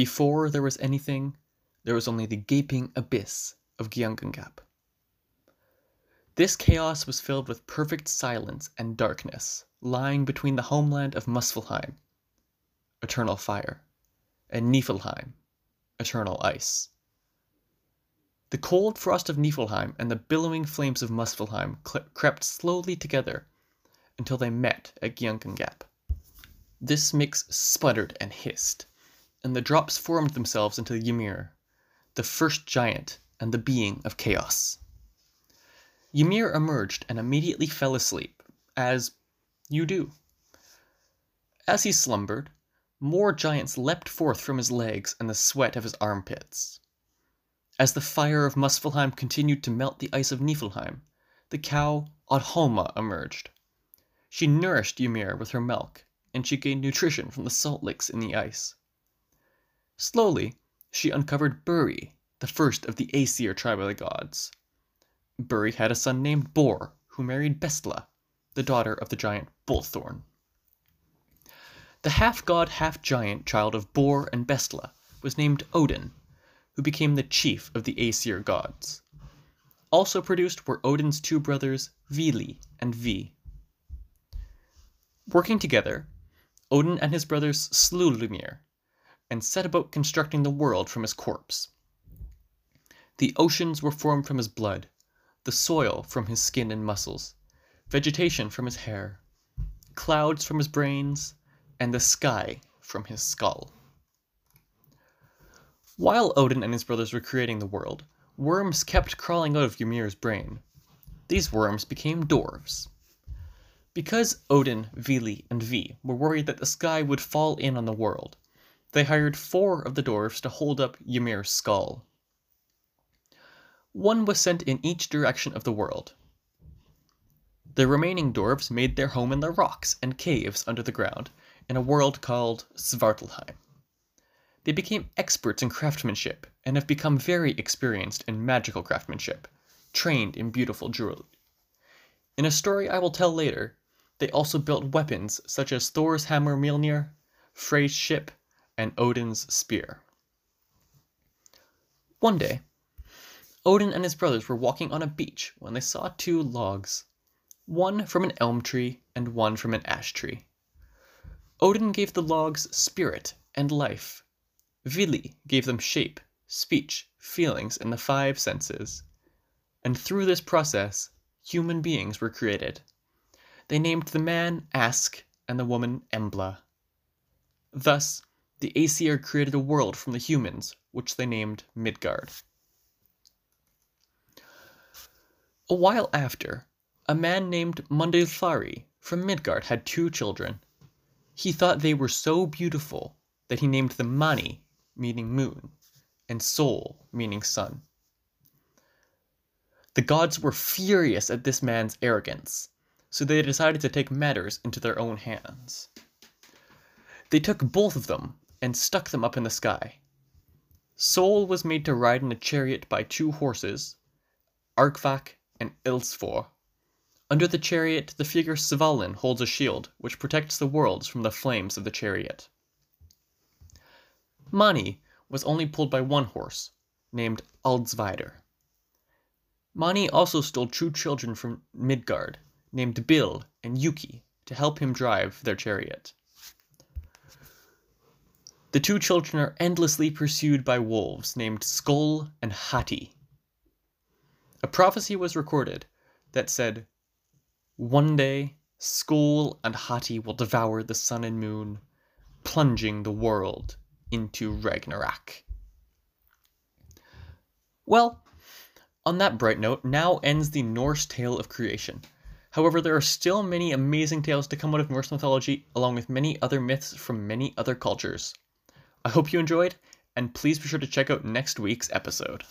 Before there was anything, there was only the gaping abyss of Ginnungagap. This chaos was filled with perfect silence and darkness, lying between the homeland of Muspelheim, eternal fire, and Niflheim, eternal ice. The cold frost of Niflheim and the billowing flames of Muspelheim crept slowly together until they met at Ginnungagap. This mix sputtered and hissed, and the drops formed themselves into Ymir, the first giant and the being of chaos. Ymir emerged and immediately fell asleep, as you do. As he slumbered, more giants leapt forth from his legs and the sweat of his armpits. As the fire of Muspelheim continued to melt the ice of Niflheim, the cow Audhumla emerged. She nourished Ymir with her milk, and she gained nutrition from the salt licks in the ice. Slowly, she uncovered Buri, the first of the Aesir tribe of the gods. Buri had a son named Bor, who married Bestla, the daughter of the giant Bolthorn. The half god, half giant child of Bor and Bestla was named Odin, who became the chief of the Aesir gods. Also produced were Odin's two brothers, Vili and Vi. Working together, Odin and his brothers slew Ymir and set about constructing the world from his corpse. The oceans were formed from his blood, the soil from his skin and muscles, vegetation from his hair, clouds from his brains, and the sky from his skull. While Odin and his brothers were creating the world, worms kept crawling out of Ymir's brain. These worms became dwarves. Because Odin, Vili, and Vi were worried that the sky would fall in on the world, they hired four of the dwarfs to hold up Ymir's skull. One was sent in each direction of the world. The remaining dwarfs made their home in the rocks and caves under the ground in a world called Svartalheim. They became experts in craftsmanship and have become very experienced in magical craftsmanship, trained in beautiful jewelry. In a story I will tell later, they also built weapons such as Thor's hammer Mjolnir, Frey's ship, and Odin's spear. One day, Odin and his brothers were walking on a beach when they saw two logs, one from an elm tree and one from an ash tree. Odin gave the logs spirit and life. Vili gave them shape, speech, feelings, and the five senses. And through this process, human beings were created. They named the man Ask and the woman Embla. Thus, the Aesir created a world from the humans, which they named Midgard. A while after, a man named Mundilfari from Midgard had two children. He thought they were so beautiful that he named them Mani, meaning moon, and Sol, meaning sun. The gods were furious at this man's arrogance, so they decided to take matters into their own hands. They took both of them and stuck them up in the sky. Sol was made to ride in a chariot by two horses, Arvak and Ilsfor. Under the chariot, the figure Svalin holds a shield, which protects the worlds from the flames of the chariot. Mani was only pulled by one horse, named Aldsvidar. Mani also stole two children from Midgard, named Bil and Hjuki, to help him drive their chariot. The two children are endlessly pursued by wolves named Skoll and Hati. A prophecy was recorded that said, One day, Skoll and Hati will devour the sun and moon, plunging the world into Ragnarok. Well, on that bright note, now ends the Norse tale of creation. However, there are still many amazing tales to come out of Norse mythology, along with many other myths from many other cultures. I hope you enjoyed, and please be sure to check out next week's episode.